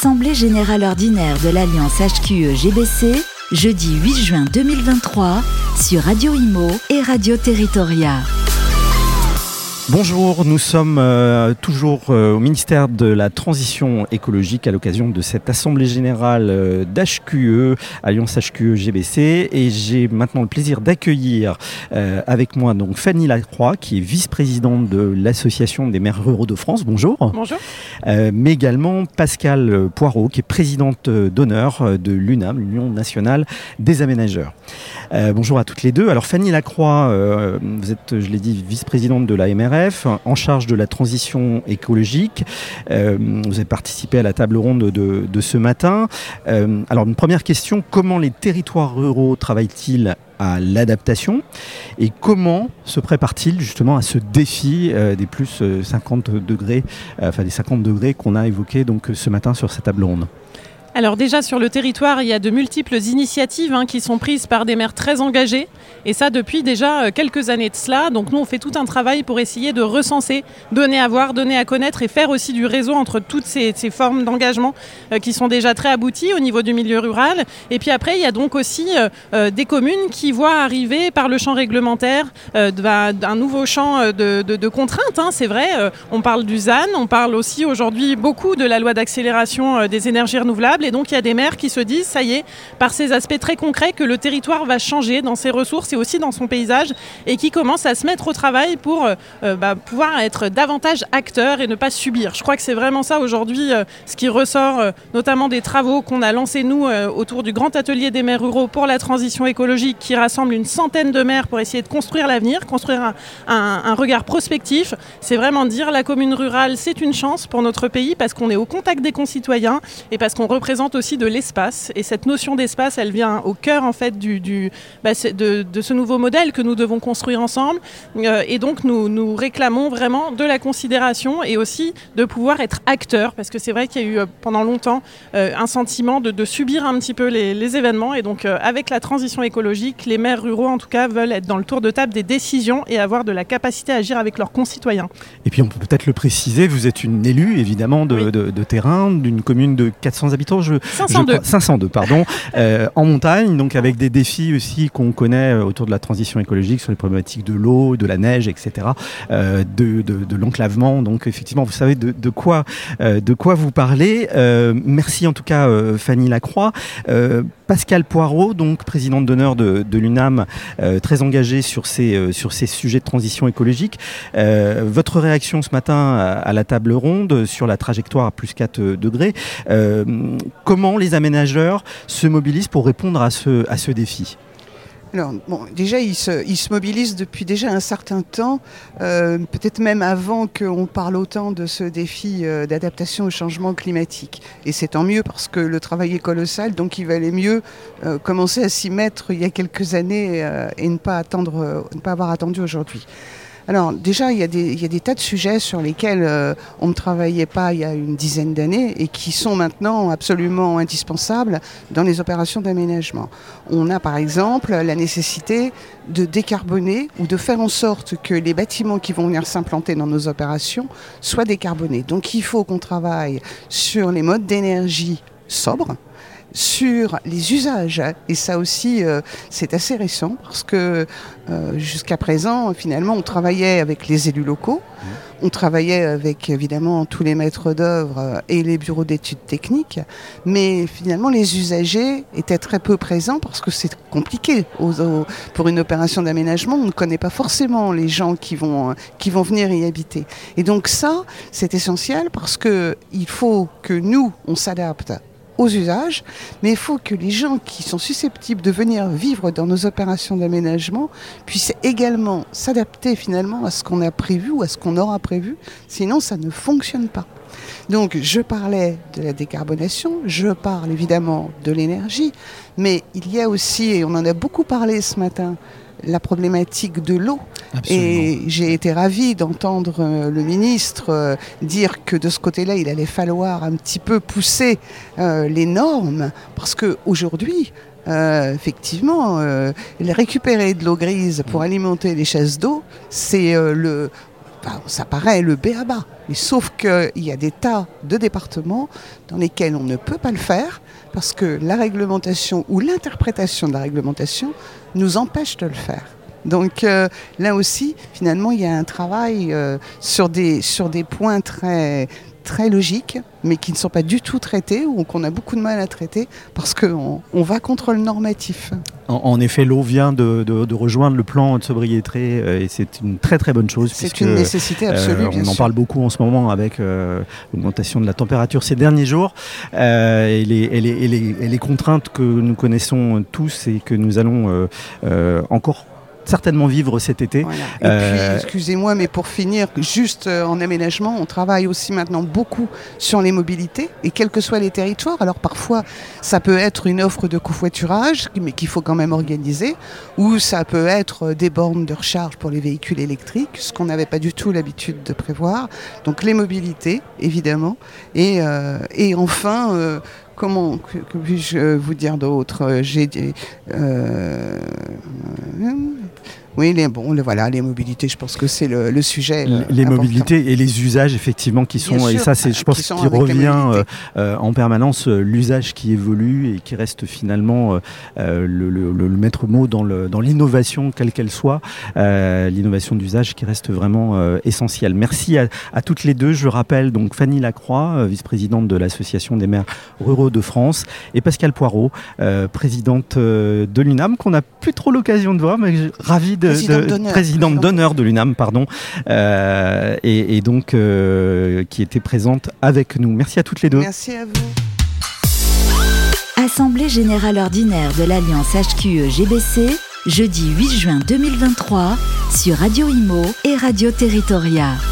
Assemblée générale ordinaire de l'Alliance HQE-GBC, jeudi 8 juin 2023, sur Radio Imo et Radio Territoria. Bonjour, nous sommes euh, toujours euh, au ministère de la Transition écologique à l'occasion de cette Assemblée générale euh, d'HQE, Alliance HQE GBC, et j'ai maintenant le plaisir d'accueillir avec moi donc Fanny Lacroix, qui est vice-présidente de l'Association des maires ruraux de France. Bonjour. Bonjour. mais également Pascal Poirot, qui est présidente d'honneur de l'UNAM, l'Union nationale des aménageurs. bonjour à toutes les deux. Alors Fanny Lacroix, vous êtes, je l'ai dit, vice-présidente de la MRF en charge de la transition écologique. Euh, vous avez participé à la table ronde de, ce matin. Euh, alors une première question, comment les territoires ruraux travaillent-ils à l'adaptation et comment se prépare-t-il justement à ce défi euh, des plus 50 degrés, enfin des 50 degrés qu'on a évoqué ce matin sur cette table ronde? Alors déjà sur le territoire, il y a de multiples initiatives hein, qui sont prises par des maires très engagés, et ça depuis déjà euh, quelques années de cela. Donc nous, on fait tout un travail pour essayer de recenser, donner à voir, donner à connaître et faire aussi du réseau entre toutes ces, formes d'engagement euh, qui sont déjà très abouties au niveau du milieu rural. Et puis après, il y a donc aussi euh, des communes qui voient arriver par le champ réglementaire d'un nouveau champ de, contraintes. Hein, c'est vrai, on parle du ZAN, on parle aussi aujourd'hui beaucoup de la loi d'accélération des énergies renouvelables et donc il y a des maires qui se disent, ça y est, par ces aspects très concrets, que le territoire va changer dans ses ressources et aussi dans son paysage et qui commencent à se mettre au travail pour euh, euh, bah, pouvoir être davantage acteurs et ne pas subir. Je crois que c'est vraiment ça aujourd'hui euh, ce qui ressort notamment des travaux qu'on a lancés nous autour du grand atelier des maires ruraux pour la transition écologique qui rassemble une centaine de maires pour essayer de construire l'avenir, construire un, regard prospectif. C'est vraiment dire la commune rurale c'est une chance pour notre pays parce qu'on est au contact des concitoyens et parce qu'on représente présente aussi de l'espace. Et cette notion d'espace, elle vient au cœur en fait du, du bah, de, de, ce nouveau modèle que nous devons construire ensemble. Euh, et donc nous, nous réclamons vraiment de la considération et aussi de pouvoir être acteur, parce que c'est vrai qu'il y a eu euh, pendant longtemps euh, un sentiment de, de, subir un petit peu les, les événements. Et donc avec la transition écologique, les maires ruraux en tout cas veulent être dans le tour de table des décisions et avoir de la capacité à agir avec leurs concitoyens. Et puis on peut peut-être le préciser, vous êtes une élue évidemment de, de terrain d'une commune de 400 habitants 502. 502, pardon, euh, en montagne, donc avec des défis aussi qu'on connaît euh, autour de la transition écologique sur les problématiques de l'eau, de la neige, etc., euh, de, de, l'enclavement. Donc effectivement, vous savez de, de quoi, de quoi vous parlez. merci en tout cas, Fanny Lacroix. Pascal Poirot, donc présidente d'honneur de, l'UNAM, très engagée sur ces, sur ces sujets de transition écologique. votre réaction ce matin à, la table ronde sur la trajectoire à plus 4 degrés, comment les aménageurs se mobilisent pour répondre à ce défi? Alors, bon, déjà, ils se, ils se mobilisent depuis déjà un certain temps, euh, peut-être même avant qu'on parle autant de ce défi euh, d'adaptation au changement climatique. Et c'est tant mieux parce que le travail est colossal, donc il valait mieux euh, commencer à s'y mettre il y a quelques années et ne pas, attendre, ne pas avoir attendu aujourd'hui. Alors déjà, il y, a des, tas de sujets sur lesquels euh, on ne travaillait pas il y a une dizaine d'années et qui sont maintenant absolument indispensables dans les opérations d'aménagement. On a par exemple la nécessité de décarboner ou de faire en sorte que les bâtiments qui vont venir s'implanter dans nos opérations soient décarbonés. Donc il faut qu'on travaille sur les modes d'énergie sobres sur les usages. Et ça aussi, euh, c'est assez récent parce que euh, jusqu'à présent, finalement, on travaillait avec les élus locaux, mmh. on travaillait avec évidemment tous les maîtres d'œuvre et les bureaux d'études techniques, mais finalement, les usagers étaient très peu présents parce que c'est compliqué. pour une opération d'aménagement, on ne connaît pas forcément les gens qui vont, qui vont venir y habiter. Et donc ça, c'est essentiel parce qu'il faut que nous, on s'adapte aux usages, mais il faut que les gens qui sont susceptibles de venir vivre dans nos opérations d'aménagement puissent également s'adapter finalement à ce qu'on a prévu ou à ce qu'on aura prévu, sinon ça ne fonctionne pas. Donc je parlais de la décarbonation, je parle évidemment de l'énergie, mais il y a aussi, et on en a beaucoup parlé ce matin, la problématique de l'eau. Et j'ai été ravie d'entendre euh, le ministre euh, dire que de ce côté-là, il allait falloir un petit peu pousser euh, les normes, parce qu'aujourd'hui, effectivement, récupérer de l'eau grise pour alimenter les chasses d'eau, c'est le ça paraît le B à bas. Mais sauf qu'il y a des tas de départements dans lesquels on ne peut pas le faire parce que la réglementation ou l'interprétation de la réglementation nous empêche de le faire. Donc euh, là aussi, finalement, il y a un travail euh, sur, des, sur des points très, très logiques, mais qui ne sont pas du tout traités ou qu'on a beaucoup de mal à traiter parce qu'on on va contre le normatif. En, effet, l'eau vient de, rejoindre le plan de sobriété euh, et c'est une très très bonne chose. C'est une nécessité absolue. on en parle beaucoup en ce moment avec l'augmentation de la température ces derniers jours et les, et, les, et, les, contraintes que nous connaissons tous et que nous allons encore certainement vivre cet été. Et puis, euh, excusez-moi, mais pour finir, juste euh, en aménagement, on travaille aussi maintenant beaucoup sur les mobilités, et quels que soient les territoires. Alors parfois, ça peut être une offre de covoiturage, mais qu'il faut quand même organiser, ou ça peut être des bornes de recharge pour les véhicules électriques, ce qu'on n'avait pas du tout l'habitude de prévoir. Donc les mobilités, évidemment, et, euh, et enfin comment que, puis-je vous dire d'autre? J'ai euh, oui, les, bon, voilà, les mobilités, je pense que c'est le, sujet. Euh, les mobilités et les usages, effectivement, qui sont, et ça, c'est, je pense, qui revient euh, euh, en permanence, l'usage qui évolue et qui reste finalement le, maître mot dans, dans l'innovation, quelle qu'elle soit, l'innovation d'usage qui reste vraiment essentielle. Merci à, à, toutes les deux. Je rappelle donc Fanny Lacroix, vice-présidente de l'Association des maires ruraux de France, et Pascal Poirot, présidente de l'UNAM, qu'on n'a plus trop l'occasion de voir, mais ravi de, présidente d'honneur de l'UNAM, pardon, euh, et, donc euh, qui était présente avec nous. Merci à toutes les deux. Merci à vous. Assemblée générale ordinaire de l'Alliance HQE-GBC, jeudi 8 juin 2023, sur Radio Imo et Radio Territoria.